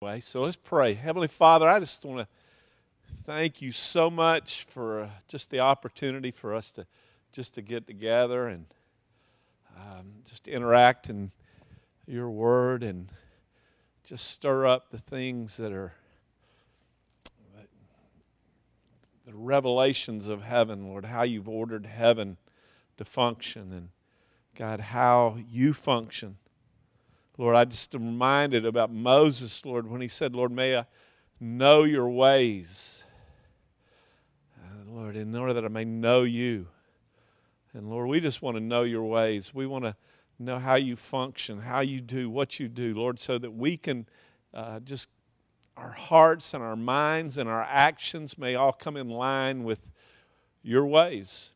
way. So let's pray. Heavenly Father, I just want to thank you so much for uh, just the opportunity for us to just to get together and um, just interact in your word and just stir up the things that are the revelations of heaven, Lord, how you've ordered heaven to function and God, how you function. Lord, I just am reminded about Moses, Lord, when he said, Lord, may I know your ways. Uh, Lord, in order that I may know you. And Lord, we just want to know your ways. We want to know how you function, how you do what you do, Lord, so that we can uh, just, our hearts and our minds and our actions may all come in line with your ways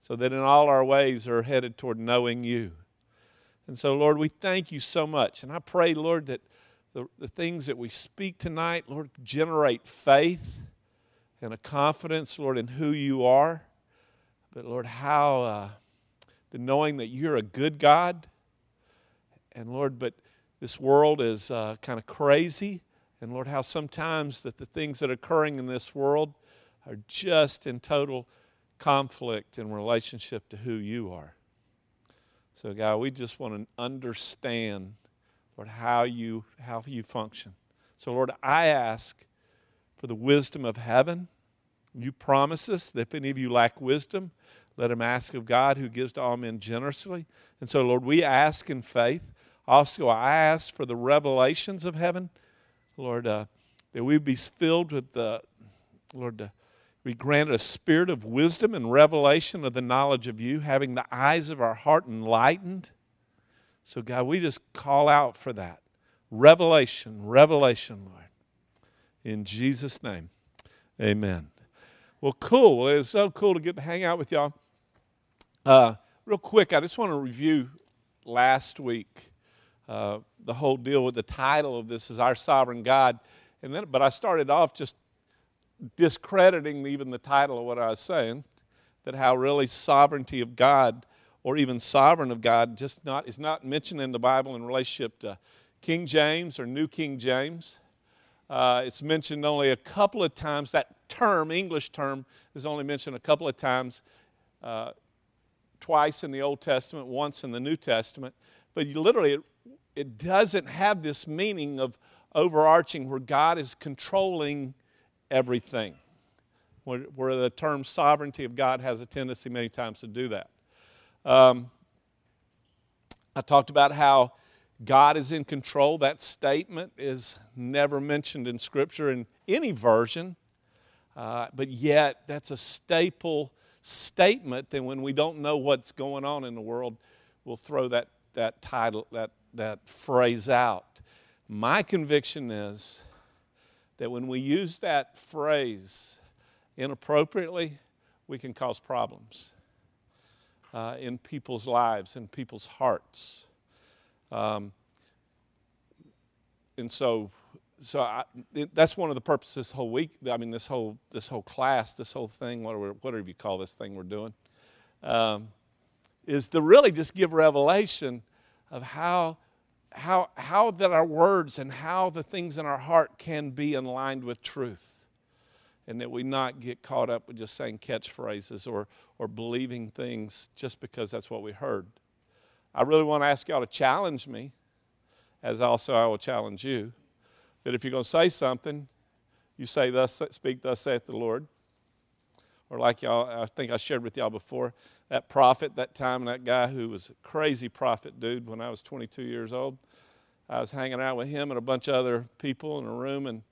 so that in all our ways are headed toward knowing you. And so, Lord, we thank you so much. And I pray, Lord, that the, the things that we speak tonight, Lord, generate faith and a confidence, Lord, in who you are. But, Lord, how uh, the knowing that you're a good God. And, Lord, but this world is uh, kind of crazy. And, Lord, how sometimes that the things that are occurring in this world are just in total conflict in relationship to who you are. So, God, we just want to understand, Lord, how you, how you function. So, Lord, I ask for the wisdom of heaven. You promise us that if any of you lack wisdom, let him ask of God who gives to all men generously. And so, Lord, we ask in faith. Also, I ask for the revelations of heaven, Lord, uh, that we be filled with the, Lord, the be granted a spirit of wisdom and revelation of the knowledge of you, having the eyes of our heart enlightened. So, God, we just call out for that. Revelation, revelation, Lord. In Jesus' name, amen. Well, cool. It's so cool to get to hang out with y'all. Uh, real quick, I just want to review last week uh, the whole deal with the title of this is Our Sovereign God. And then, but I started off just discrediting even the title of what I was saying, that how really sovereignty of God or even sovereign of God just not is not mentioned in the Bible in relationship to King James or New King James. Uh, it's mentioned only a couple of times. That term, English term, is only mentioned a couple of times, uh, twice in the Old Testament, once in the New Testament. But literally, it, it doesn't have this meaning of overarching where God is controlling everything. Where, the term sovereignty of God has a tendency many times to do that. Um, I talked about how God is in control. That statement is never mentioned in Scripture in any version, uh, but yet that's a staple statement that when we don't know what's going on in the world, we'll throw that, that title, that, that phrase out. My conviction is that when we use that phrase inappropriately, we can cause problems uh, in people's lives, in people's hearts. Um, and so, so I, it, that's one of the purposes this whole week. I mean, this whole this whole class, this whole thing, whatever whatever you call this thing we're doing, um, is to really just give revelation of how how, how that our words and how the things in our heart can be in aligned with truth. And that we not get caught up with just saying catchphrases or, or believing things just because that's what we heard. I really want to ask y'all to challenge me, as also I will challenge you, that if you're going to say something, you say, Thus speak, thus saith the Lord. Or like y'all, I think I shared with y'all before, that prophet that time, that guy who was a crazy prophet dude when I was 22 years old. I was hanging out with him and a bunch of other people in a room, and,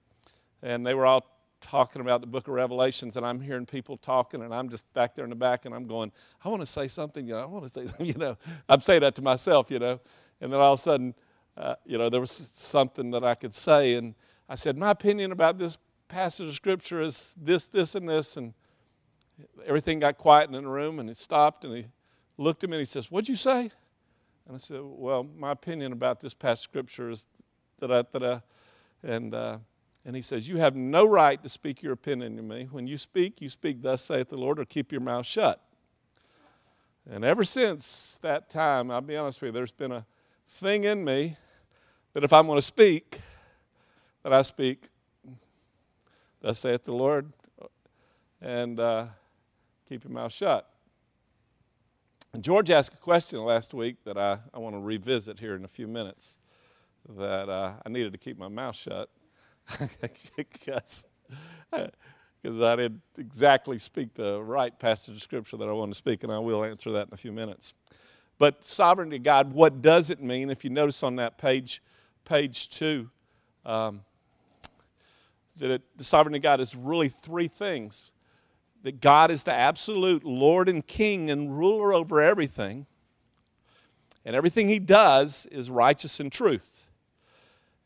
and they were all talking about the book of Revelations, and I'm hearing people talking, and I'm just back there in the back, and I'm going, I want to say something, you know, I want to say something, you know. I'm saying that to myself, you know. And then all of a sudden, uh, you know, there was something that I could say, and I said, My opinion about this passage of Scripture is this, this, and this, and everything got quiet in the room and it stopped and he looked at me and he says, What'd you say? And I said, Well, my opinion about this past scripture is da da da. And, uh, and he says, You have no right to speak your opinion to me. When you speak, you speak, Thus saith the Lord, or keep your mouth shut. And ever since that time, I'll be honest with you, there's been a thing in me that if I'm going to speak, that I speak, thus saith the Lord, and uh, keep your mouth shut. And George asked a question last week that I, I want to revisit here in a few minutes that uh, I needed to keep my mouth shut because because I didn't exactly speak the right passage of Scripture that I want to speak, and I will answer that in a few minutes. But sovereignty of God, what does it mean? If you notice on that page, page two, um, that it, the sovereignty of God is really three things that God is the absolute Lord and King and ruler over everything, and everything He does is righteous and truth.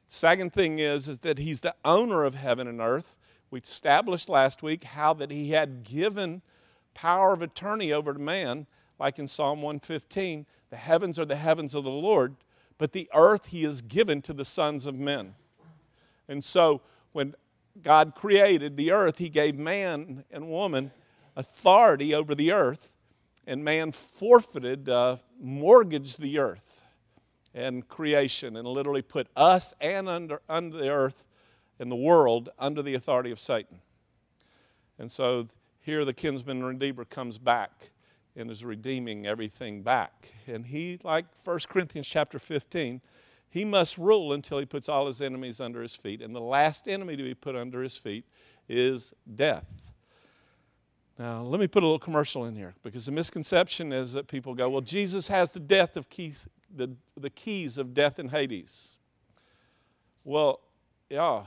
Second thing is, is that He's the owner of heaven and earth. We established last week how that He had given power of attorney over to man like in Psalm 115 the heavens are the heavens of the Lord, but the earth he has given to the sons of men. And so when God created the earth, he gave man and woman authority over the earth, and man forfeited, uh, mortgaged the earth and creation, and literally put us and under, under the earth and the world under the authority of Satan. And so here the kinsman redeemer comes back and is redeeming everything back. And he, like 1 Corinthians chapter 15, he must rule until he puts all his enemies under his feet. And the last enemy to be put under his feet is death. Now, let me put a little commercial in here because the misconception is that people go, well, Jesus has the death of keys, the, the keys of death and Hades. Well, yeah,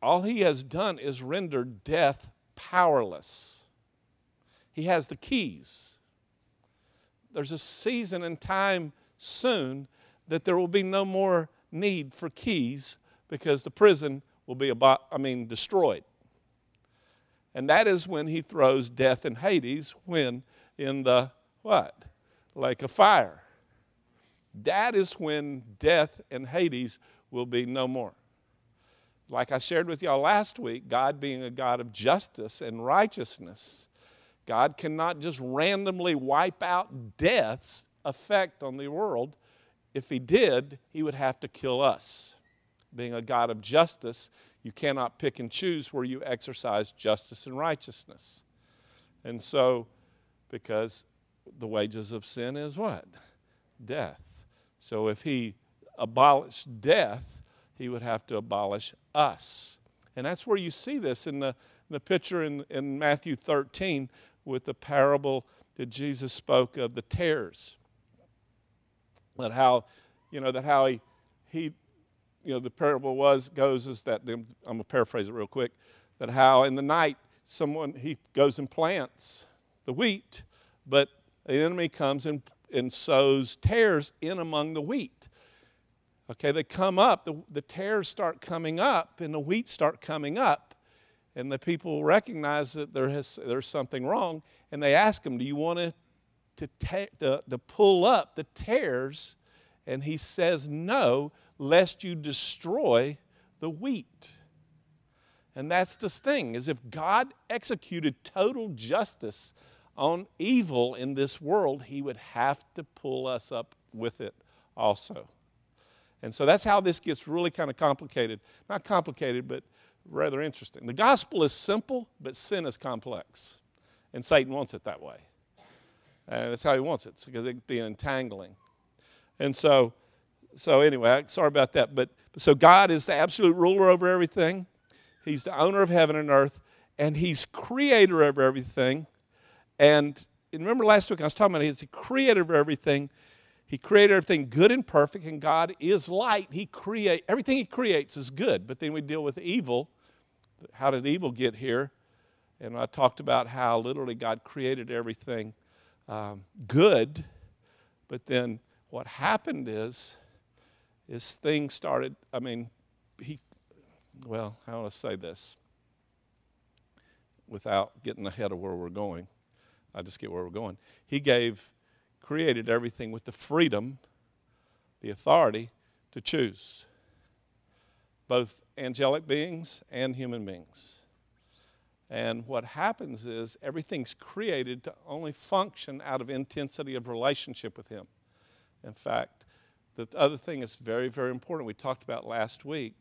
all he has done is render death powerless. He has the keys there's a season and time soon that there will be no more need for keys because the prison will be about, I mean, destroyed. And that is when he throws death and Hades when in the what? Lake of fire. That is when death and Hades will be no more. Like I shared with y'all last week, God being a God of justice and righteousness, God cannot just randomly wipe out death's effect on the world. If He did, He would have to kill us. Being a God of justice, you cannot pick and choose where you exercise justice and righteousness. And so, because the wages of sin is what? Death. So if He abolished death, He would have to abolish us. And that's where you see this in the, the picture in, in Matthew 13 with the parable that Jesus spoke of the tares. That how, you know, that how he, he you know, the parable was, goes is that, I'm going to paraphrase it real quick, that how in the night someone, he goes and plants the wheat, but the enemy comes and, and sows tares in among the wheat. Okay, they come up, the, the tares start coming up, and the wheat start coming up and the people recognize that there has, there's something wrong, and they ask him, Do you want to, to, ta- to, to pull up the tares? And he says, No, lest you destroy the wheat. And that's the thing, is if God executed total justice on evil in this world, he would have to pull us up with it also. And so that's how this gets really kind of complicated. Not complicated, but rather interesting. The gospel is simple, but sin is complex. And Satan wants it that way. And that's how he wants it, because it can be entangling. And so, so anyway, sorry about that. But so God is the absolute ruler over everything. He's the owner of heaven and earth, and He's creator of everything. And, and remember last week I was talking about He's the creator of everything. He created everything good and perfect, and God is light. He create everything He creates is good. But then we deal with evil, how did evil get here? And I talked about how literally God created everything um, good, but then what happened is, is things started. I mean, he, well, how do I say this without getting ahead of where we're going? I just get where we're going. He gave, created everything with the freedom, the authority to choose both angelic beings and human beings. And what happens is everything's created to only function out of intensity of relationship with Him. In fact, the other thing is very, very important, we talked about last week,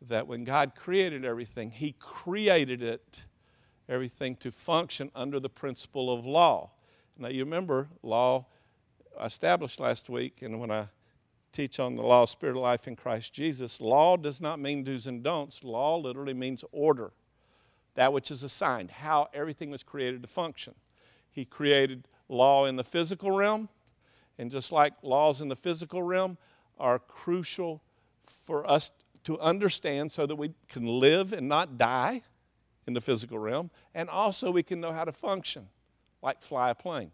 that when God created everything, He created it, everything to function under the principle of law. Now, you remember, law established last week, and when I teach on the law of spirit of life in Christ Jesus, law does not mean do's and don'ts. Law literally means order, that which is assigned, how everything was created to function. He created law in the physical realm, and just like laws in the physical realm are crucial for us to understand so that we can live and not die in the physical realm, and also we can know how to function, like fly a plane,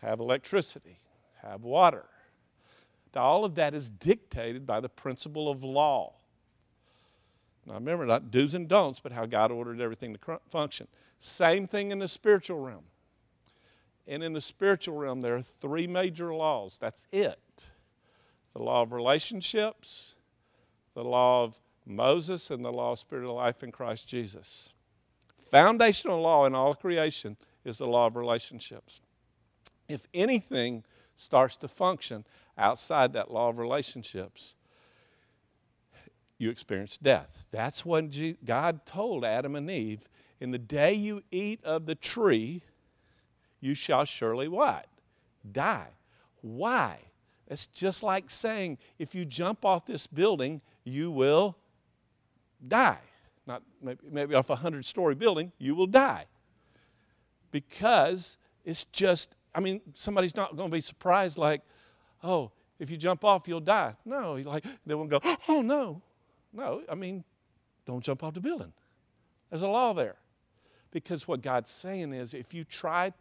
have electricity, have water. All of that is dictated by the principle of law. Now remember, not do's and don'ts, but how God ordered everything to function. Same thing in the spiritual realm. And in the spiritual realm, there are three major laws. That's it the law of relationships, the law of Moses, and the law of spirit of life in Christ Jesus. Foundational law in all creation is the law of relationships. If anything starts to function outside that law of relationships, you experience death. That's when God told Adam and Eve, in the day you eat of the tree, you shall surely what? Die. Why? It's just like saying if you jump off this building, you will die. Not maybe, maybe off a hundred story building, you will die. Because it's just, I mean, somebody's not going to be surprised like, oh, if you jump off, you'll die. No, like they won't go, oh no. No, I mean, don't jump off the building. There's a law there. Because what God's saying is if you try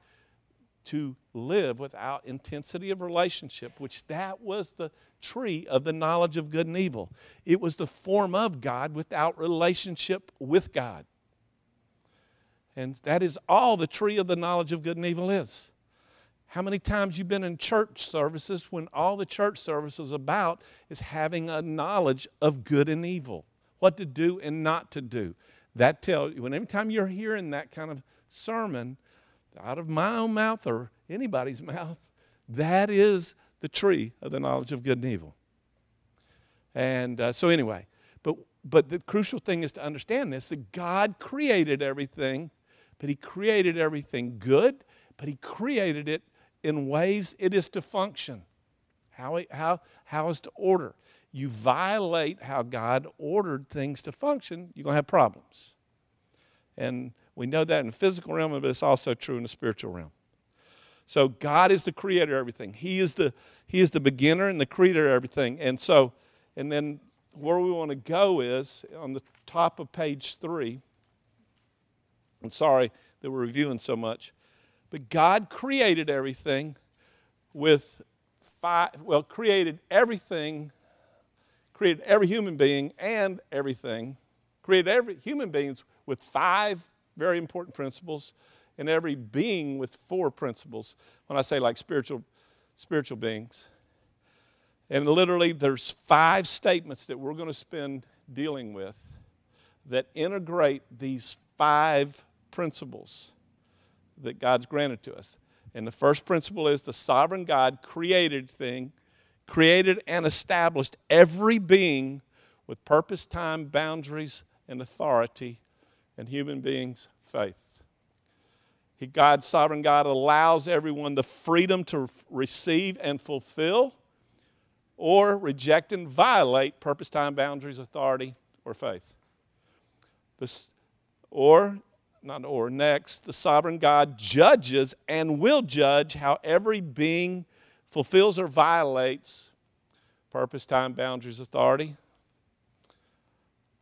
to live without intensity of relationship, which that was the tree of the knowledge of good and evil. It was the form of God without relationship with God. And that is all the tree of the knowledge of good and evil is. How many times you've been in church services when all the church service is about is having a knowledge of good and evil, what to do and not to do. That tells you, when every time you're hearing that kind of sermon, out of my own mouth or anybody's mouth, that is the tree of the knowledge of good and evil. And uh, so, anyway, but, but the crucial thing is to understand this that God created everything, but He created everything good, but He created it in ways it is to function. How, how, how is to order? You violate how God ordered things to function, you're going to have problems. And we know that in the physical realm, but it's also true in the spiritual realm. So God is the creator of everything. He is the He is the beginner and the creator of everything. And so, and then where we want to go is on the top of page three. I'm sorry that we're reviewing so much, but God created everything with five. Well, created everything, created every human being and everything, created every human beings with five very important principles, and every being with four principles. When I say like spiritual, spiritual beings. And literally, there's five statements that we're going to spend dealing with that integrate these five principles that God's granted to us. And the first principle is the sovereign God created thing, created and established every being with purpose, time, boundaries, and authority and human beings' faith. He, God, sovereign God, allows everyone the freedom to receive and fulfill or reject and violate purpose, time, boundaries, authority, or faith. This, or, not or, next, the sovereign God judges and will judge how every being fulfills or violates purpose, time, boundaries, authority,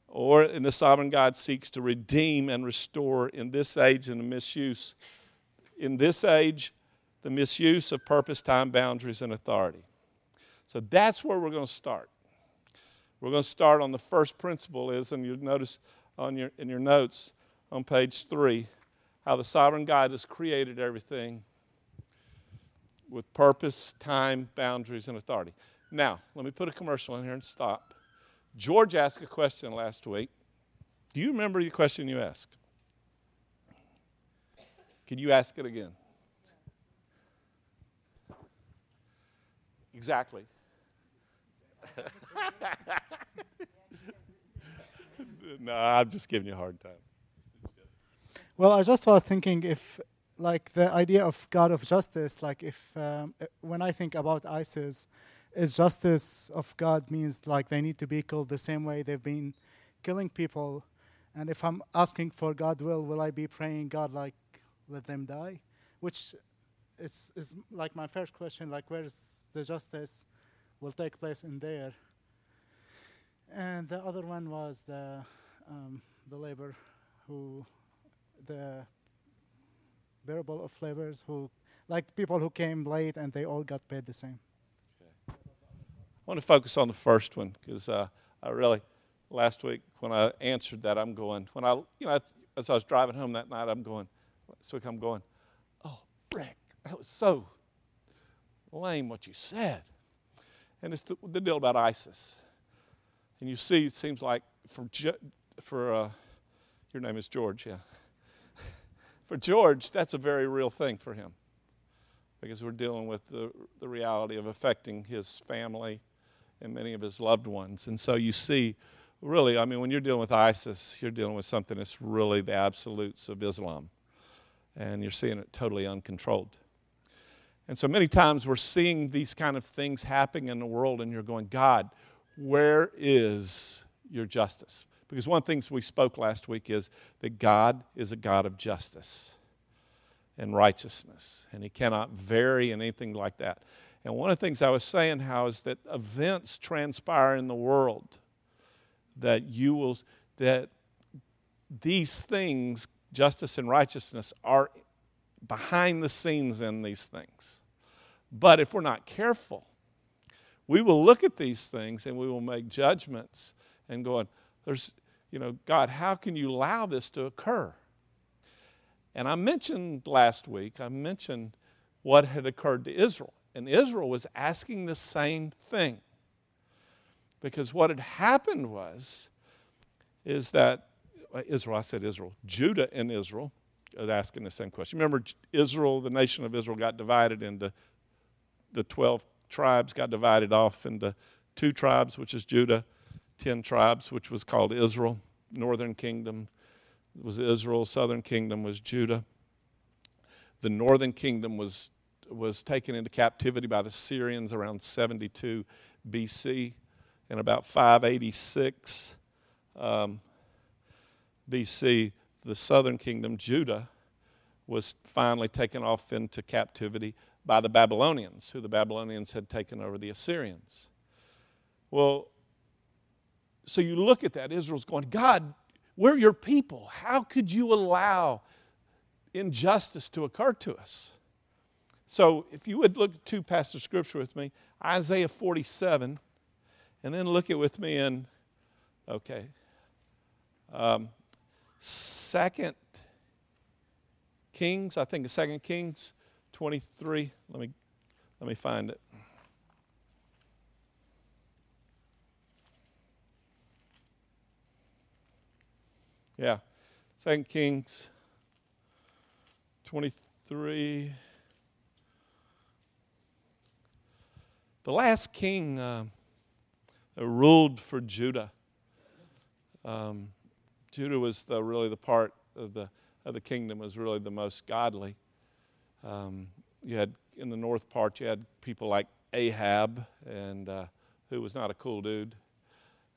or in the sovereign God seeks to redeem and restore in this age and the misuse. In this age, the misuse of purpose, time, boundaries, and authority. So that's where we're going to start. We're going to start on the first principle is, and you'll notice on your, in your notes on page three, how the sovereign God has created everything with purpose, time, boundaries, and authority. Now, let me put a commercial in here and stop. George asked a question last week. Do you remember the question you asked? Can you ask it again? Exactly. no, I'm just giving you a hard time. Well, I just was thinking if, like, the idea of God of justice, like, if um, uh, when I think about ISIS, is justice of God means like they need to be killed the same way they've been killing people, and if I'm asking for God will, will I be praying God like let them die, which is is like my first question, like where's the justice will take place in there. And the other one was the um, the labor who the bearable of flavors who like people who came late and they all got paid the same. I want to focus on the first one because uh, I really last week when I answered that I'm going when I you know as I was driving home that night I'm going last week I'm going oh Rick that was so lame what you said. And it's the, the deal about ISIS. And you see it seems like for for uh, your name is George yeah for George, that's a very real thing for him because we're dealing with the, the reality of affecting his family and many of his loved ones. And so you see, really, I mean, when you're dealing with ISIS, you're dealing with something that's really the absolutes of Islam. And you're seeing it totally uncontrolled. And so many times we're seeing these kind of things happening in the world, and you're going, God, where is your justice? Because one of the things we spoke last week is that God is a God of justice and righteousness, and He cannot vary in anything like that. And one of the things I was saying how is that events transpire in the world that you will that these things, justice and righteousness, are behind the scenes in these things. But if we're not careful, we will look at these things and we will make judgments and going, there's you know, God, how can you allow this to occur? And I mentioned last week, I mentioned what had occurred to Israel. And Israel was asking the same thing. Because what had happened was, is that uh, Israel, I said Israel, Judah and Israel was asking the same question. Remember, Israel, the nation of Israel, got divided into the 12 tribes, got divided off into two tribes, which is Judah 10 tribes, which was called Israel. Northern kingdom was Israel, southern kingdom was Judah. The northern kingdom was, was taken into captivity by the Assyrians around 72 BC. In about 586 um, BC, the southern kingdom, Judah, was finally taken off into captivity by the Babylonians, who the Babylonians had taken over the Assyrians. Well, so you look at that, Israel's going, God, we're your people. How could you allow injustice to occur to us? So if you would look at two passages of scripture with me, Isaiah 47, and then look at with me in, okay, um, Second Kings, I think it's Second Kings 23. Let me let me find it. Yeah. Second Kings 23. The last king uh, ruled for Judah. Um, Judah was the, really the part of the, of the kingdom was really the most godly. Um, you had in the north part you had people like Ahab, and uh, who was not a cool dude,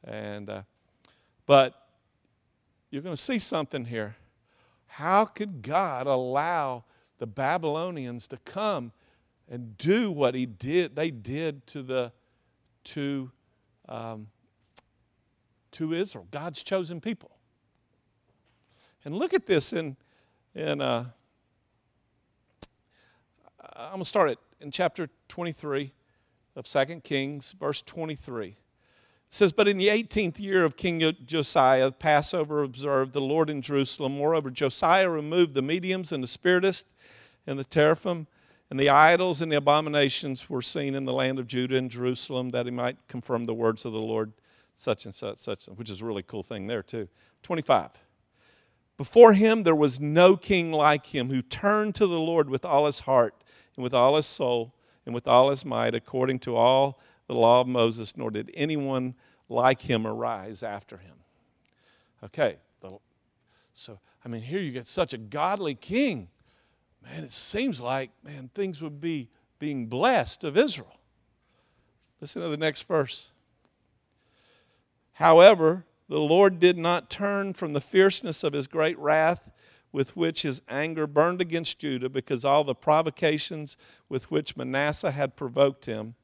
and uh, but you're going to see something here. How could God allow the Babylonians to come and do what he did? They did to the to um, to Israel, God's chosen people. And look at this in in. Uh, I'm going to start it in chapter 23 of 2 Kings, verse 23. Says, But in the 18th year of King Josiah, Passover observed the Lord in Jerusalem. Moreover, Josiah removed the mediums and the spiritists and the teraphim, and the idols and the abominations were seen in the land of Judah and Jerusalem, that he might confirm the words of the Lord, such and such, such, which is a really cool thing there, too. 25. Before him there was no king like him who turned to the Lord with all his heart and with all his soul and with all his might, according to all the law of Moses, nor did anyone like him arise after him. Okay, so I mean, here you get such a godly king. Man, it seems like, man, things would be being blessed of Israel. Listen to the next verse. However, the Lord did not turn from the fierceness of his great wrath with which his anger burned against Judah because all the provocations with which Manasseh had provoked him.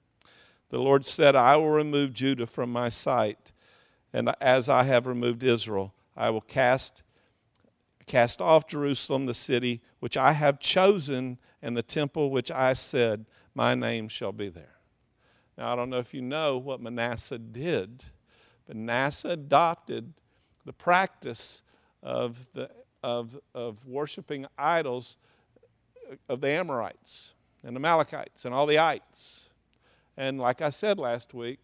The Lord said, I will remove Judah from my sight, and as I have removed Israel, I will cast cast off Jerusalem, the city which I have chosen, and the temple which I said, My name shall be there. Now, I don't know if you know what Manasseh did, but Manasseh adopted the practice of, the, of, of worshiping idols of the Amorites and the Amalekites and all the ites. And like I said last week,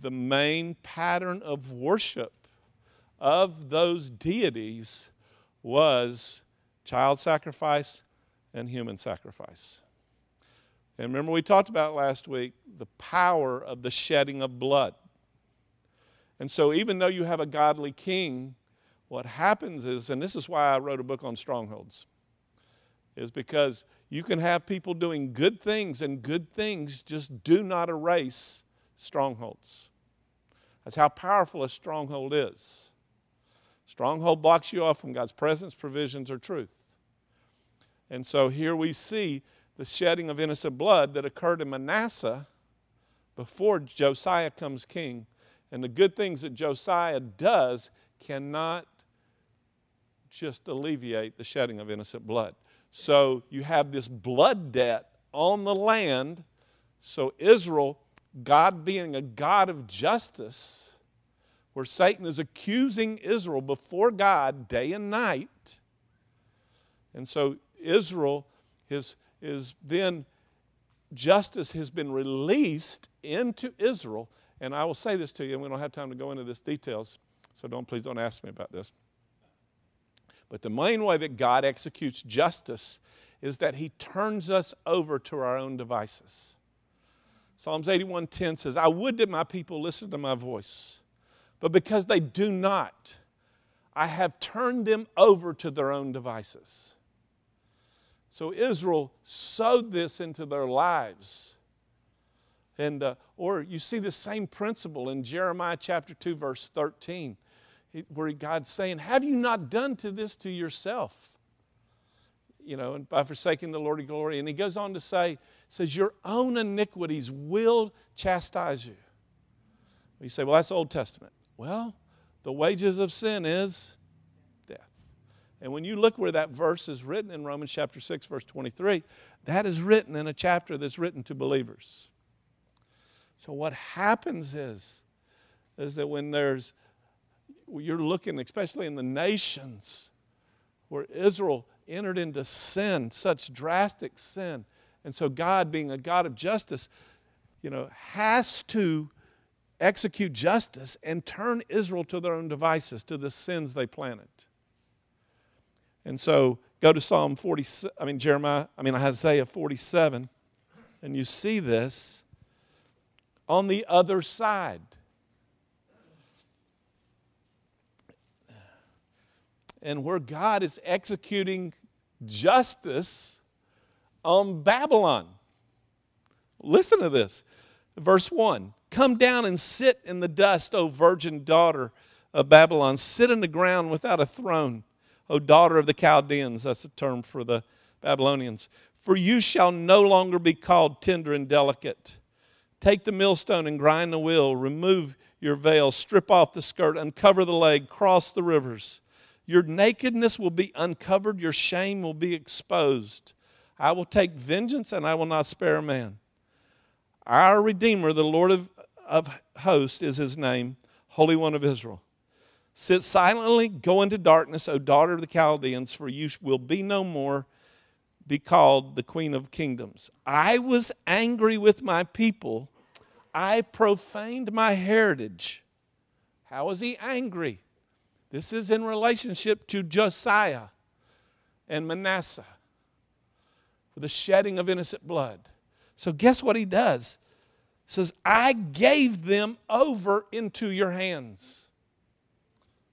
the main pattern of worship of those deities was child sacrifice and human sacrifice. And remember, we talked about last week the power of the shedding of blood. And so, even though you have a godly king, what happens is, and this is why I wrote a book on strongholds, is because you can have people doing good things, and good things just do not erase strongholds. That's how powerful a stronghold is. Stronghold blocks you off from God's presence, provisions, or truth. And so here we see the shedding of innocent blood that occurred in Manasseh before Josiah comes king. And the good things that Josiah does cannot just alleviate the shedding of innocent blood. So you have this blood debt on the land. So Israel, God being a God of justice, where Satan is accusing Israel before God day and night. And so Israel is, is then, justice has been released into Israel. And I will say this to you, and we don't have time to go into this details, so don't please don't ask me about this. But the main way that God executes justice is that he turns us over to our own devices. Psalms 81:10 says, "I would that my people listen to my voice but because they do not, I have turned them over to their own devices. So Israel sowed this into their lives. And, uh, or you see the same principle in Jeremiah chapter 2, verse 13, where God's saying, Have you not done to this to yourself? You know, and by forsaking the Lord of glory. And he goes on to say, says, Your own iniquities will chastise you. You say, Well, that's Old Testament. Well, the wages of sin is death. And when you look where that verse is written in Romans chapter 6, verse 23, that is written in a chapter that's written to believers. So what happens is, is that when there's, you're looking, especially in the nations, where Israel entered into sin, such drastic sin. And so God, being a God of justice, you know, has to execute justice and turn Israel to their own devices, to the sins they planted. And so go to Psalm 40, I mean, Jeremiah, I mean, Isaiah 47, and you see this on the other side. And where God is executing justice on Babylon. Listen to this. Verse 1 Come down and sit in the dust, O virgin daughter of Babylon. Sit in the ground without a throne, O daughter of the Chaldeans. That's a term for the Babylonians. For you shall no longer be called tender and delicate. Take the millstone and grind the wheel. Remove your veil. Strip off the skirt. Uncover the leg. Cross the rivers. Your nakedness will be uncovered. Your shame will be exposed. I will take vengeance and I will not spare a man. Our Redeemer, the Lord of of hosts is his name, Holy One of Israel. Sit silently, go into darkness, O daughter of the Chaldeans, for you will be no more be called the Queen of Kingdoms. I was angry with my people. I profaned my heritage. How was he angry? This is in relationship to Josiah and Manasseh for the shedding of innocent blood. So, guess what he does? He says, I gave them over into your hands.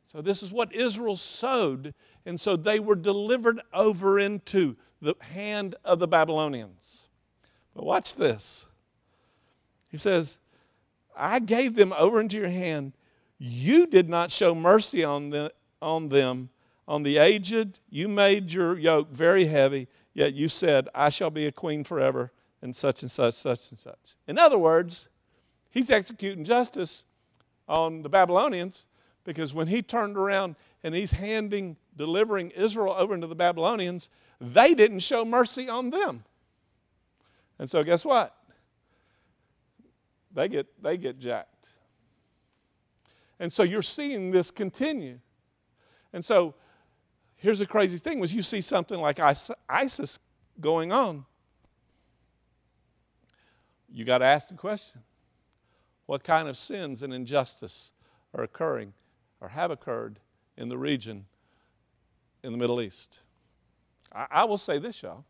So, this is what Israel sowed, and so they were delivered over into the hand of the Babylonians. But watch this. He says, I gave them over into your hand. You did not show mercy on, the, on them. On the aged, you made your yoke very heavy, yet you said, I shall be a queen forever, and such and such, such and such. In other words, he's executing justice on the Babylonians because when he turned around and he's handing, delivering Israel over into the Babylonians, they didn't show mercy on them. And so, guess what? They get, they get jacked. And so you're seeing this continue. And so here's the crazy thing was you see something like ISIS going on. You got to ask the question, what kind of sins and injustice are occurring or have occurred in the region in the Middle East? I, I will say this, y'all,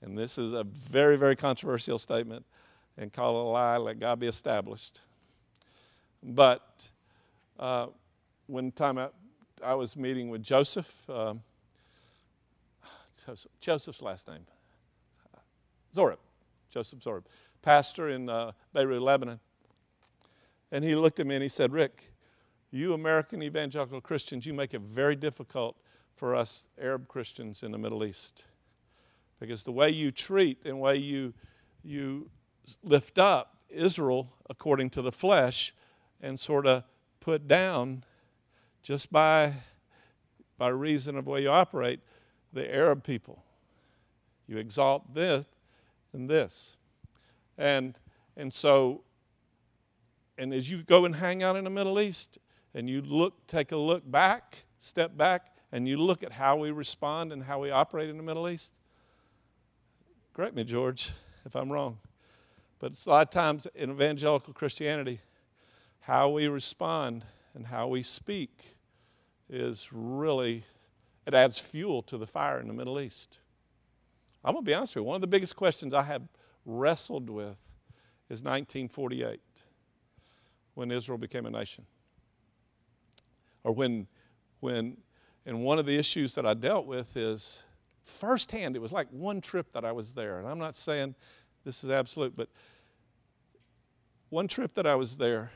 and this is a very, very controversial statement and call it a lie, let God be established. But uh, one time I, I, was meeting with Joseph, um, Joseph, Joseph's last name, Zorib, Joseph Zorib, pastor in uh, Beirut, Lebanon. And he looked at me and he said, Rick, you American evangelical Christians, you make it very difficult for us Arab Christians in the Middle East. Because the way you treat and way you, you lift up Israel according to the flesh and sort of put down just by, by reason of the way you operate the Arab people. You exalt this and this. And, and so, and as you go and hang out in the Middle East and you look, take a look back, step back, and you look at how we respond and how we operate in the Middle East, correct me, George, if I'm wrong. But it's a lot of times in evangelical Christianity, how we respond and how we speak is really, it adds fuel to the fire in the Middle East. I'm going to be honest with you, one of the biggest questions I have wrestled with is 1948 when Israel became a nation. Or when, when, and one of the issues that I dealt with is firsthand, it was like one trip that I was there. And I'm not saying this is absolute, but one trip that I was there,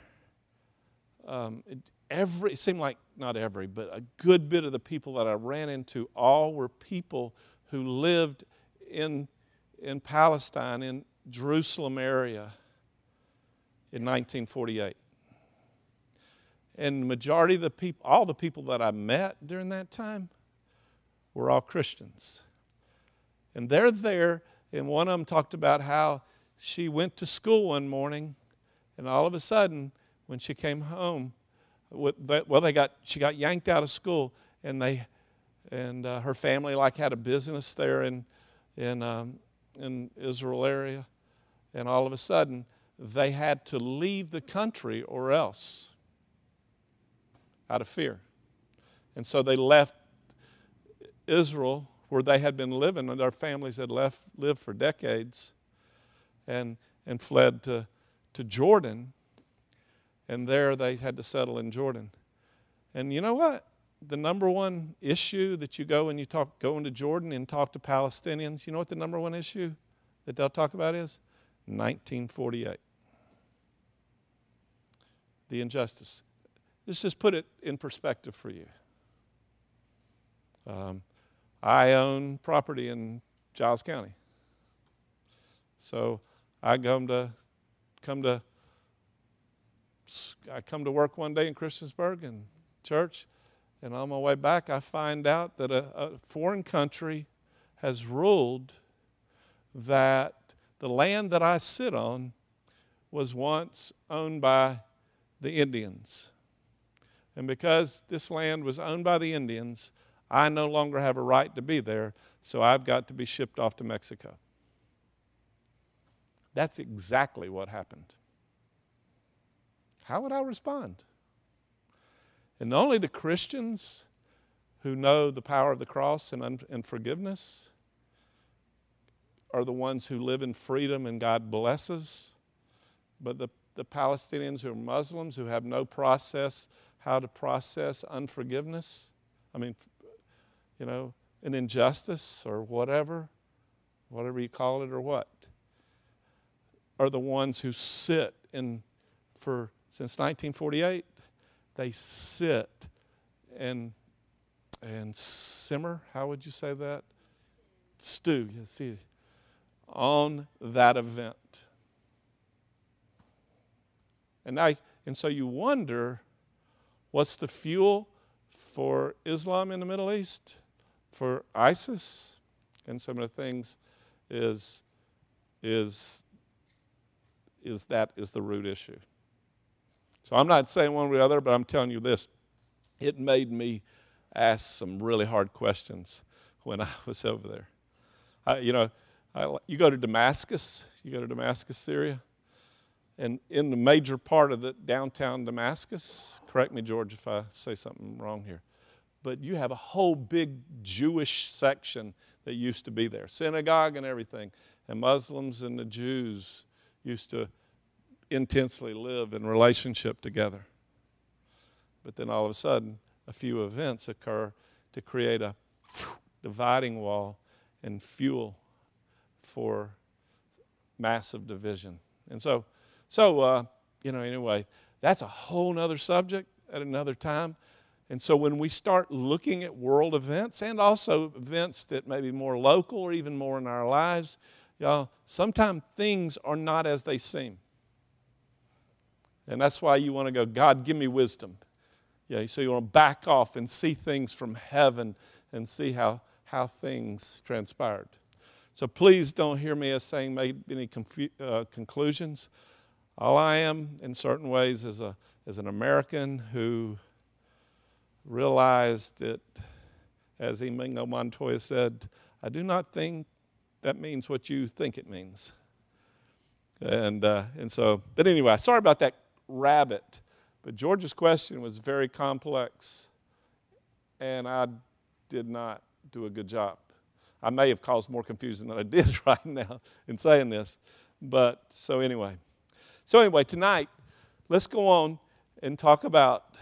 um, every it seemed like not every, but a good bit of the people that I ran into all were people who lived in in Palestine in Jerusalem area in 1948. And the majority of the people, all the people that I met during that time, were all Christians. And they're there, and one of them talked about how she went to school one morning and all of a sudden, when she came home, well, they got she got yanked out of school, and they and uh, her family like had a business there in in um, in Israel area, and all of a sudden they had to leave the country or else out of fear, and so they left Israel where they had been living, and their families had left lived for decades, and and fled to to Jordan, and there they had to settle in Jordan. And you know what? The number one issue that you go and you talk, go into Jordan and talk to Palestinians, you know what the number one issue that they'll talk about is? 1948. The injustice. Let's just put it in perspective for you. Um, I own property in Giles County. So I come to come to I come to work one day in Christiansburg and church, and on my way back, I find out that a, a foreign country has ruled that the land that I sit on was once owned by the Indians. And because this land was owned by the Indians, I no longer have a right to be there, so I've got to be shipped off to Mexico. That's exactly what happened. How would I respond? And only the Christians who know the power of the cross and, un- and forgiveness are the ones who live in freedom and God blesses. But the the Palestinians who are Muslims who have no process how to process unforgiveness. I mean, you know, an injustice or whatever, whatever you call it or what, are the ones who sit in for since 1948 they sit and and simmer how would you say that stew you see on that event and I and so you wonder what's the fuel for Islam in the Middle East for ISIS and some of the things is is is that is the root issue. So I'm not saying one or the other, but I'm telling you this. It made me ask some really hard questions when I was over there. I, you know, I, you go to Damascus, you go to Damascus, Syria, and in the major part of the downtown Damascus, correct me, George, if I say something wrong here, but you have a whole big Jewish section that used to be there, synagogue and everything. And Muslims and the Jews used to intensely live in relationship together. But then all of a sudden, a few events occur to create a dividing wall and fuel for massive division. And so, so uh, you know, anyway, that's a whole nother subject at another time. And so when we start looking at world events and also events that may be more local or even more in our lives, y'all, sometimes things are not as they seem. And that's why you want to go, God, give me wisdom. Yeah, so you want to back off and see things from heaven and see how, how things transpired. So please don't hear me as saying make any confu- uh, conclusions. All I am, in certain ways, is, a, is an American who realized that, as Inigo Montoya said, I do not think that means what you think it means. And, uh, and so, but anyway, sorry about that rabbit. But George's question was very complex, and I did not do a good job. I may have caused more confusion than I did right now in saying this. But so anyway. So anyway, tonight, let's go on and talk about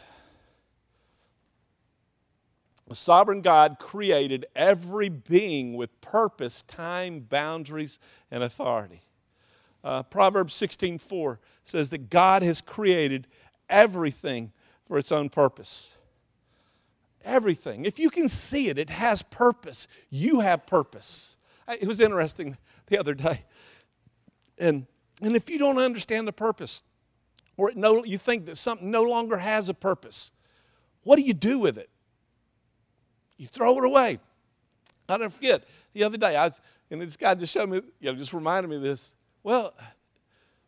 the sovereign God created every being with purpose, time, boundaries, and authority. Uh, Proverbs 16:4 says that God has created everything for its own purpose. Everything. If you can see it, it has purpose. You have purpose. It was interesting the other day. And, and if you don't understand the purpose, or no, you think that something no longer has a purpose, what do you do with it? You throw it away. I'll never forget the other day, I and this guy just showed me, you know, just reminded me of this. Well,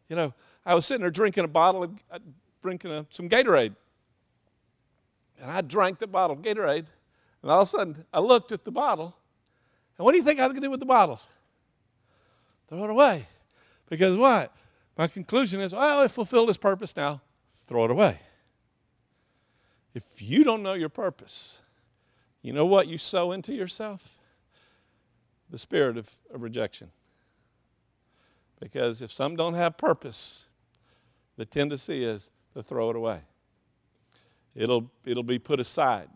you know, I was sitting there drinking a bottle of, uh, drinking a, some Gatorade. And I drank the bottle of Gatorade, and all of a sudden I looked at the bottle, and what do you think I was going to do with the bottle? Throw it away. Because what? My conclusion is, well, it fulfilled its purpose now, throw it away. If you don't know your purpose, you know what you sow into yourself? The spirit of, of rejection. Because if some don't have purpose, the tendency is to throw it away. It'll, it'll be put aside.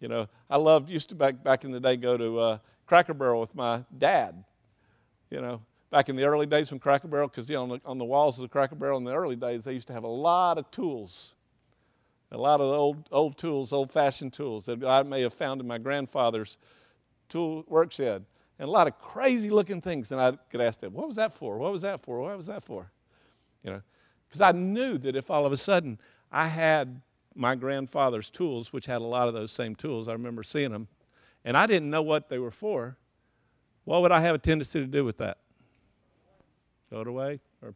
You know, I loved, used to back, back in the day go to uh, Cracker Barrel with my dad. You know, back in the early days when Cracker Barrel, because you know, on the, on the walls of the Cracker Barrel in the early days, they used to have a lot of tools a lot of old, old tools, old fashioned tools that I may have found in my grandfather's tool work shed. And a lot of crazy looking things. And I could ask them, what was that for? What was that for? What was that for? You know, because I knew that if all of a sudden I had my grandfather's tools, which had a lot of those same tools, I remember seeing them, and I didn't know what they were for, what would I have a tendency to do with that? Throw it away or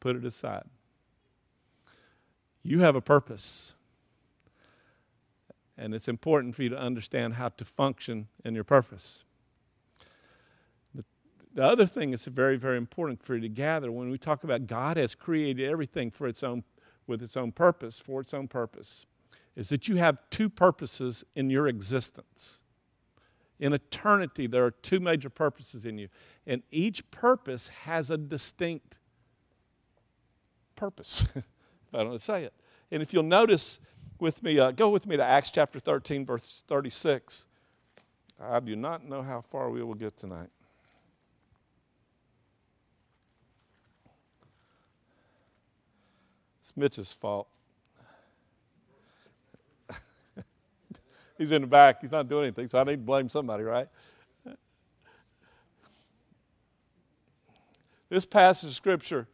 put it aside? You have a purpose. And it's important for you to understand how to function in your purpose. The, the other thing that's very, very important for you to gather when we talk about God has created everything for its own, with its own purpose, for its own purpose, is that you have two purposes in your existence. In eternity, there are two major purposes in you, and each purpose has a distinct purpose, if I don't say it. And if you'll notice with me, uh, go with me to Acts chapter 13, verse 36. I do not know how far we will get tonight. It's Mitch's fault. He's in the back. He's not doing anything, so I need to blame somebody, right? This passage of Scripture,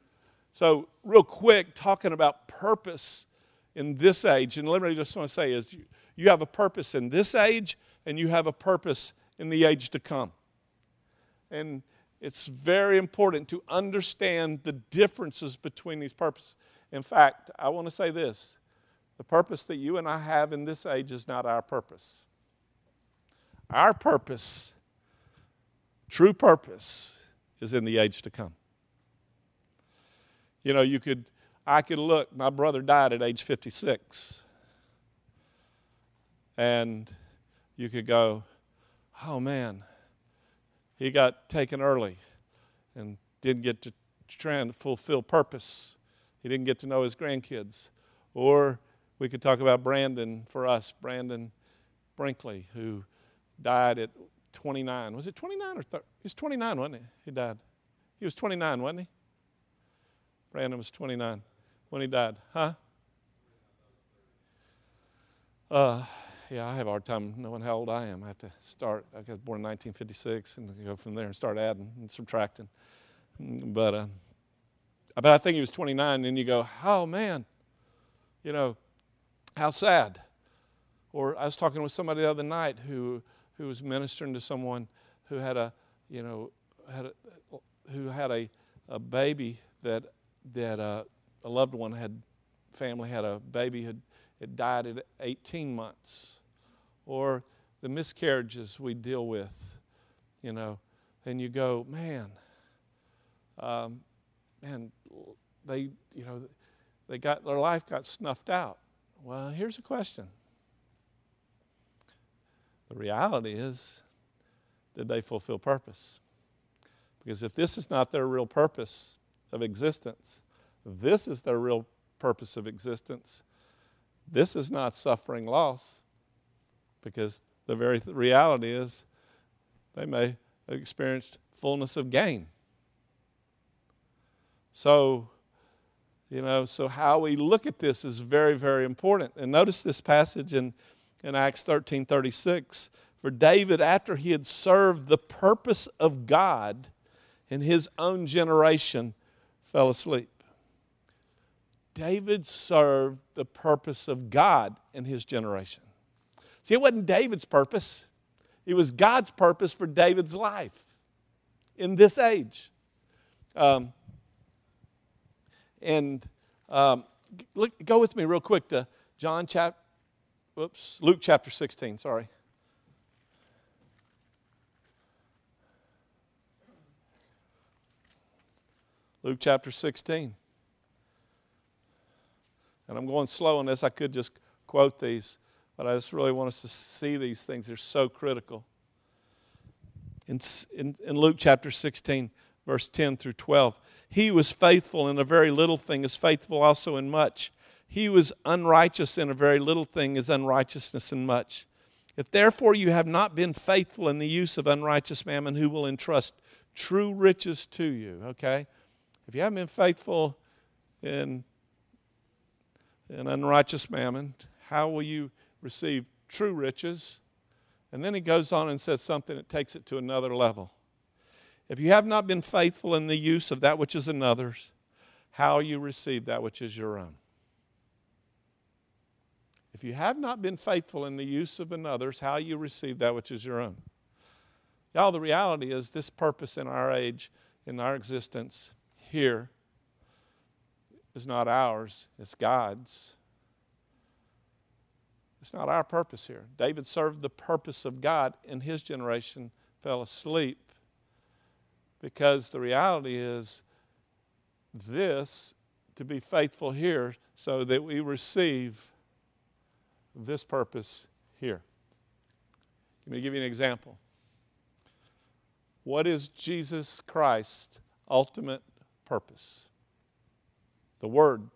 so real quick, talking about purpose in this age, and let me just want to say is you, you have a purpose in this age, and you have a purpose in the age to come. And it's very important to understand the differences between these purposes. In fact, I want to say this the purpose that you and I have in this age is not our purpose. Our purpose, true purpose, is in the age to come. You know, you could, I could look, my brother died at age 56. And you could go, oh man, he got taken early and didn't get to try and fulfill purpose. He didn't get to know his grandkids. Or we could talk about Brandon for us, Brandon Brinkley, who died at 29. Was it 29 or 30? He was 29, wasn't he? He died. He was 29, wasn't he? Brandon was 29 when he died. Huh? Uh, yeah, I have a hard time knowing how old I am. I have to start. I was born in 1956 and go from there and start adding and subtracting. But, uh, but I think he was 29, and you go, oh man, you know, how sad. Or I was talking with somebody the other night who, who was ministering to someone who had a, you know, had a, who had a, a baby that, that uh, a loved one had, family had a baby had it died at 18 months. Or the miscarriages we deal with, you know, and you go, man, um, man, they, you know, they got their life got snuffed out. Well, here's a question. The reality is, did they fulfill purpose? Because if this is not their real purpose of existence, this is their real purpose of existence, this is not suffering loss. Because the very th- reality is, they may have experienced fullness of gain. So, you know, so how we look at this is very, very important. And notice this passage in, in Acts 13 36. For David, after he had served the purpose of God in his own generation, fell asleep. David served the purpose of God in his generation. See, it wasn't David's purpose, it was God's purpose for David's life in this age. Um, and um, look, go with me real quick to John chapter, whoops, Luke chapter 16, sorry. Luke chapter 16. And I'm going slow on this. I could just quote these, but I just really want us to see these things. They're so critical. In, in, in Luke chapter 16, verse 10 through 12. He was faithful in a very little thing, is faithful also in much. He was unrighteous in a very little thing, is unrighteousness in much. If therefore you have not been faithful in the use of unrighteous mammon, who will entrust true riches to you? Okay? If you haven't been faithful in, in unrighteous mammon, how will you receive true riches? And then he goes on and says something that takes it to another level. If you have not been faithful in the use of that which is another's, how you receive that which is your own. If you have not been faithful in the use of another's, how you receive that which is your own. Y'all, the reality is this purpose in our age, in our existence here, is not ours, it's God's. It's not our purpose here. David served the purpose of God in his generation, fell asleep because the reality is this to be faithful here so that we receive this purpose here. Let me give you an example. What is Jesus Christ's ultimate purpose? The Word.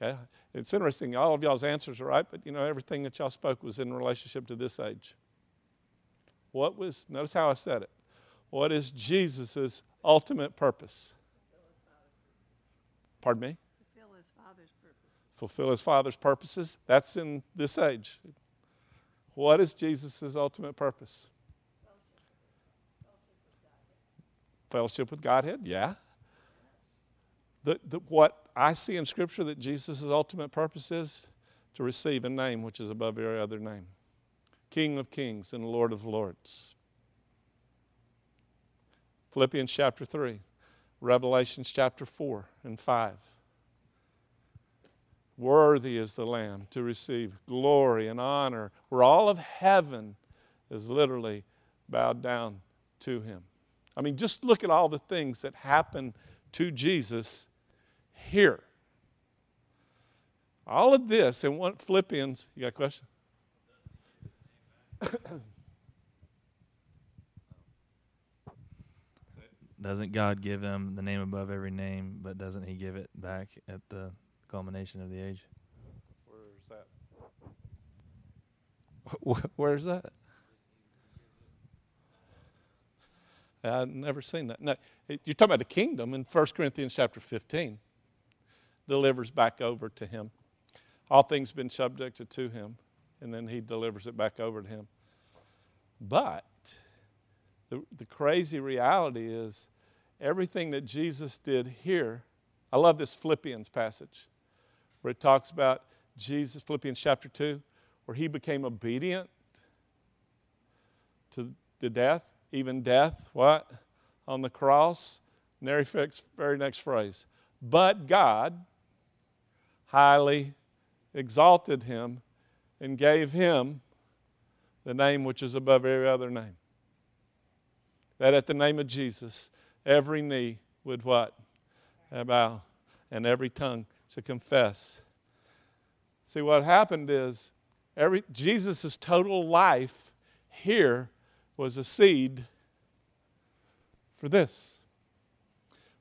Okay, it's interesting. All of y'all's answers are right, but you know everything that y'all spoke was in relationship to this age. What was? Notice how I said it. What is Jesus' ultimate purpose? Pardon me? Fulfill his father's purpose. Fulfill his father's purposes. That's in this age. What is Jesus' ultimate purpose? Fellowship with Godhead, yeah. The, the, what I see in Scripture that Jesus' ultimate purpose is to receive a name which is above every other name King of kings and Lord of lords. Philippians chapter 3, Revelations chapter 4 and 5. Worthy is the Lamb to receive glory and honor, where all of heaven is literally bowed down to him. I mean, just look at all the things that happen to Jesus here. All of this in one Philippians, you got a question? Doesn't God give him the name above every name, but doesn't he give it back at the culmination of the age? Where's that? Where's that? I've never seen that. No, you're talking about the kingdom in 1 Corinthians chapter 15. Delivers back over to him. All things been subjected to him, and then he delivers it back over to him. But the, the crazy reality is everything that Jesus did here. I love this Philippians passage where it talks about Jesus, Philippians chapter 2, where he became obedient to the death, even death, what? On the cross. Very, very next phrase. But God highly exalted him and gave him the name which is above every other name. That at the name of Jesus, every knee would what? Bow, and every tongue should confess. See, what happened is every Jesus' total life here was a seed for this.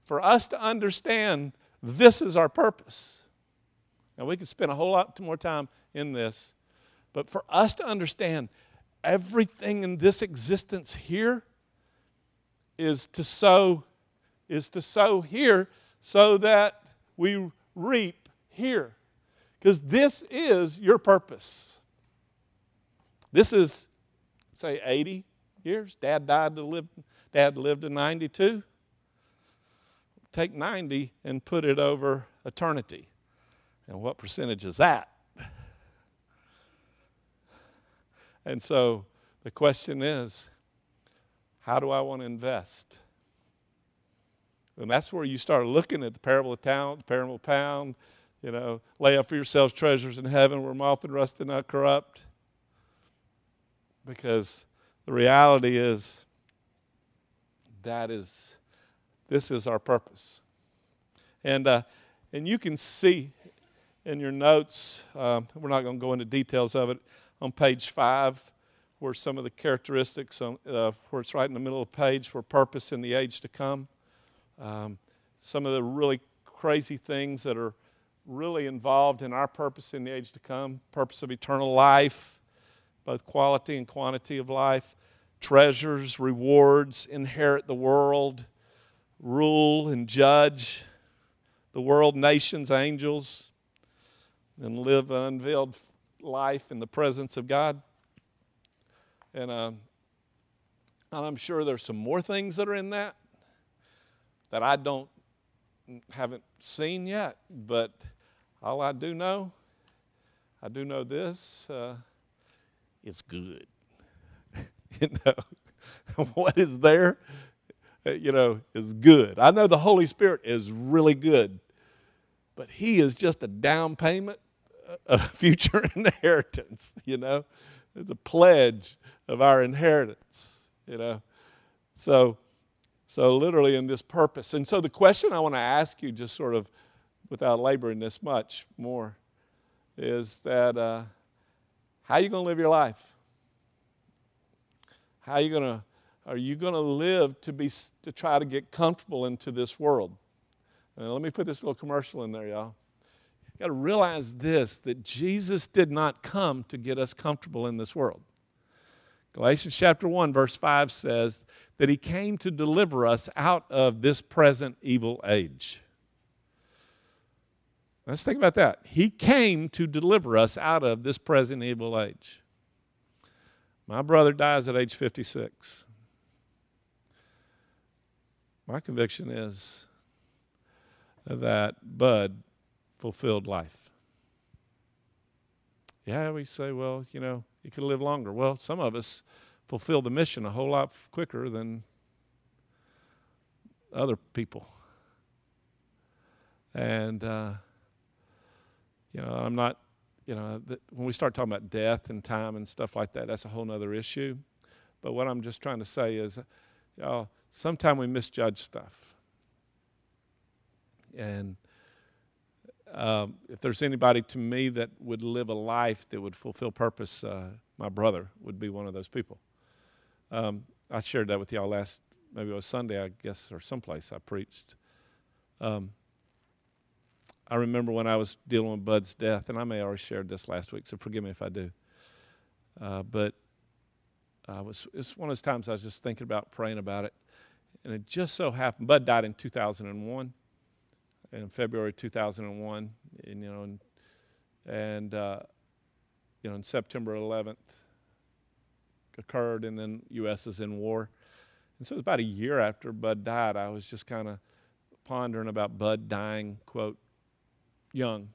For us to understand this is our purpose. Now, we could spend a whole lot more time in this, but for us to understand everything in this existence here is to sow is to sow here so that we reap here. Because this is your purpose. This is say 80 years. Dad died to live dad lived to 92 take 90 and put it over eternity and what percentage is that and so the question is how do I want to invest? And that's where you start looking at the parable of talent, the parable of pound, you know, lay up for yourselves treasures in heaven where moth and rust do not corrupt. Because the reality is that is this is our purpose. And uh, and you can see in your notes, um, we're not going to go into details of it, on page five, where some of the characteristics, on, uh, where it's right in the middle of the page, for purpose in the age to come. Um, some of the really crazy things that are really involved in our purpose in the age to come. Purpose of eternal life, both quality and quantity of life, treasures, rewards, inherit the world, rule and judge the world, nations, angels, and live an unveiled life in the presence of God. And, uh, and I'm sure there's some more things that are in that that I don't haven't seen yet. But all I do know, I do know this: uh, it's good. you know, what is there, uh, you know, is good. I know the Holy Spirit is really good, but He is just a down payment of future inheritance. You know, it's a pledge of our inheritance, you know. So, so literally in this purpose. And so the question I want to ask you, just sort of without laboring this much more, is that uh, how are you going to live your life? How are you going to are you going to live to be to try to get comfortable into this world? And let me put this little commercial in there, y'all. Got to realize this that Jesus did not come to get us comfortable in this world. Galatians chapter 1 verse 5 says that he came to deliver us out of this present evil age. Let's think about that. He came to deliver us out of this present evil age. My brother dies at age 56. My conviction is that Bud fulfilled life. Yeah, we say, well, you know, you could live longer. Well, some of us fulfill the mission a whole lot quicker than other people. And, uh, you know, I'm not, you know, when we start talking about death and time and stuff like that, that's a whole other issue. But what I'm just trying to say is, know, sometimes we misjudge stuff. And um, if there's anybody to me that would live a life that would fulfill purpose, uh, my brother would be one of those people. Um, I shared that with y'all last, maybe it was Sunday, I guess, or someplace I preached. Um, I remember when I was dealing with Bud's death, and I may have already shared this last week, so forgive me if I do. Uh, but I was, it's one of those times I was just thinking about praying about it. And it just so happened, Bud died in 2001, in February 2001, and, you know, and, and uh, you know, in September 11th occurred, and then U.S. is in war. And so it was about a year after Bud died, I was just kind of pondering about Bud dying, quote, young.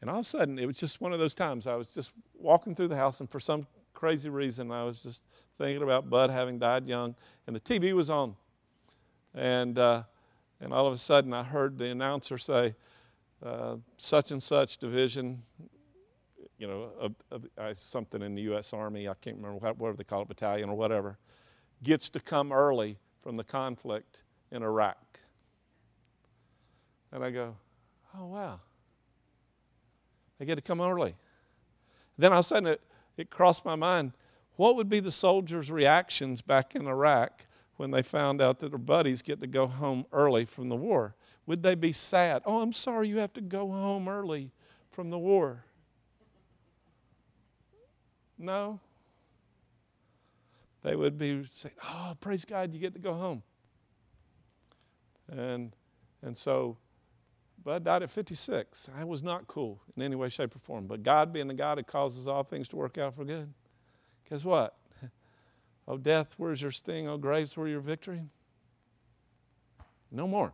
And all of a sudden, it was just one of those times I was just walking through the house, and for some crazy reason, I was just thinking about Bud having died young, and the TV was on. And, uh, and all of a sudden, I heard the announcer say, uh, such and such division, you know, of, of, uh, something in the U.S. Army, I can't remember what, whatever they call it, battalion or whatever, gets to come early from the conflict in Iraq. And I go, oh, wow. They get to come early. Then all of a sudden it, it crossed my mind what would be the soldiers' reactions back in Iraq when they found out that their buddies get to go home early from the war? Would they be sad? Oh, I'm sorry you have to go home early from the war. No. They would be saying, Oh, praise God, you get to go home. And, and so Bud died at 56. I was not cool in any way, shape, or form. But God being the God that causes all things to work out for good, guess what? Oh, death, where's your sting? Oh, graves, where's your victory? No more.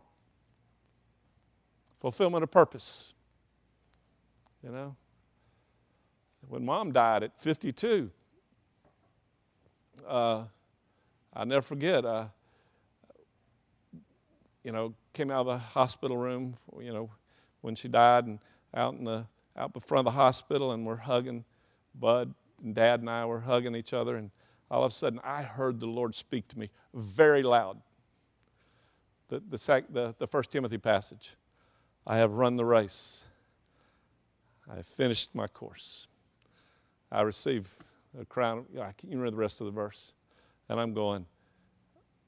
Fulfillment of purpose. You know? When mom died at 52, uh, I'll never forget, uh, you know, came out of the hospital room, you know, when she died, and out in the out in front of the hospital, and we're hugging. Bud and Dad and I were hugging each other, and all of a sudden, I heard the Lord speak to me very loud. The the, the, the First Timothy passage. I have run the race. I have finished my course. I receive a crown. I can't remember the rest of the verse, and I'm going.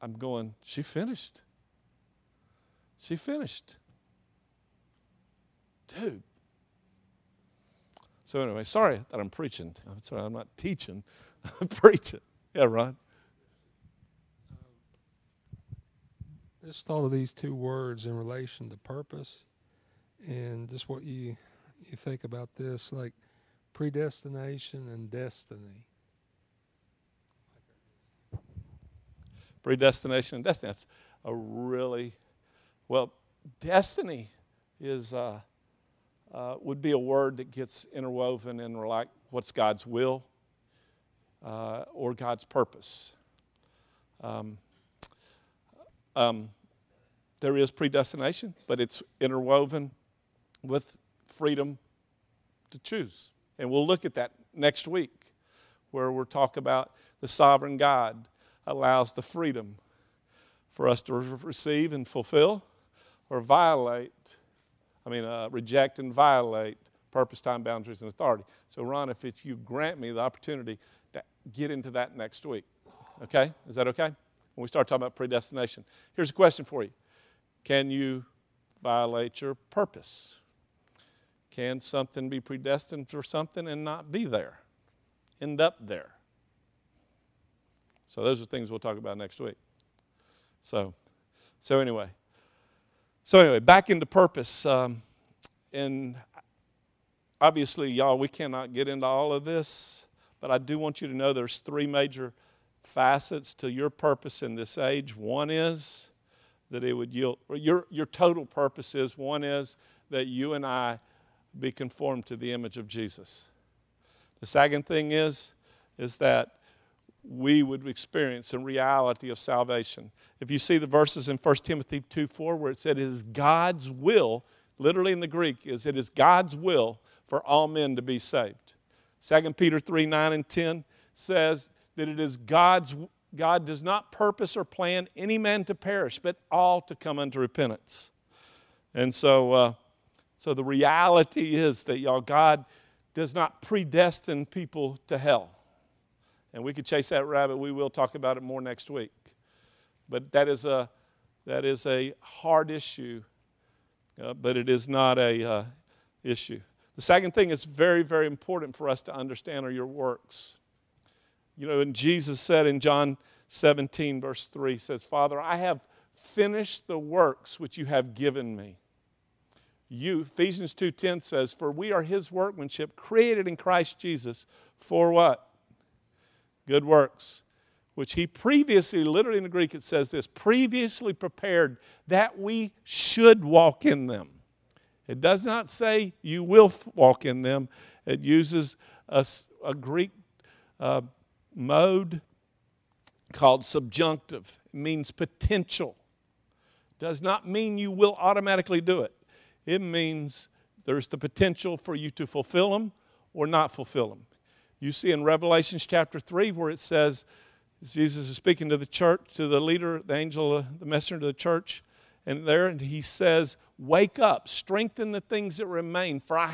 I'm going. She finished. She finished. Dude. So, anyway, sorry that I'm preaching. I'm sorry, I'm not teaching, I'm preaching. Yeah, Ron. Just thought of these two words in relation to purpose and just what you you think about this like predestination and destiny predestination and destiny that's a really well, destiny is uh, uh, would be a word that gets interwoven in like what's God's will uh, or God's purpose. Um, um, there is predestination, but it's interwoven with freedom to choose. And we'll look at that next week, where we'll talk about the sovereign God allows the freedom for us to receive and fulfill, or violate, I mean, uh, reject and violate purpose, time, boundaries, and authority. So, Ron, if it, you grant me the opportunity get into that next week. Okay? Is that okay? When we start talking about predestination. Here's a question for you Can you violate your purpose? Can something be predestined for something and not be there? End up there? So those are things we'll talk about next week. So, so anyway, so anyway, back into purpose. Um, and obviously, y'all, we cannot get into all of this, but I do want you to know there's three major facets to your purpose in this age. One is that it would yield, your, your total purpose is one is that you and I be conformed to the image of Jesus. The second thing is, is that we would experience a reality of salvation. If you see the verses in 1 Timothy 2 4, where it said it is God's will, literally in the Greek, is it is God's will for all men to be saved. 2 Peter 3 9 and 10 says that it is God's God does not purpose or plan any man to perish, but all to come unto repentance. And so, uh, so the reality is that y'all, God does not predestine people to hell. And we could chase that rabbit. We will talk about it more next week. But that is a, that is a hard issue, uh, but it is not a uh, issue. The second thing that's very, very important for us to understand are your works. You know, and Jesus said in John 17, verse 3, says, Father, I have finished the works which you have given me. You, Ephesians 2:10 says, For we are his workmanship, created in Christ Jesus for what? good works, which he previously, literally in the Greek, it says this previously prepared that we should walk in them. It does not say you will walk in them, it uses a, a Greek uh, mode called subjunctive. It means potential. Does not mean you will automatically do it. It means there's the potential for you to fulfill them or not fulfill them. You see in Revelations chapter 3 where it says, Jesus is speaking to the church, to the leader, the angel, uh, the messenger to the church, and there he says, Wake up, strengthen the things that remain, for I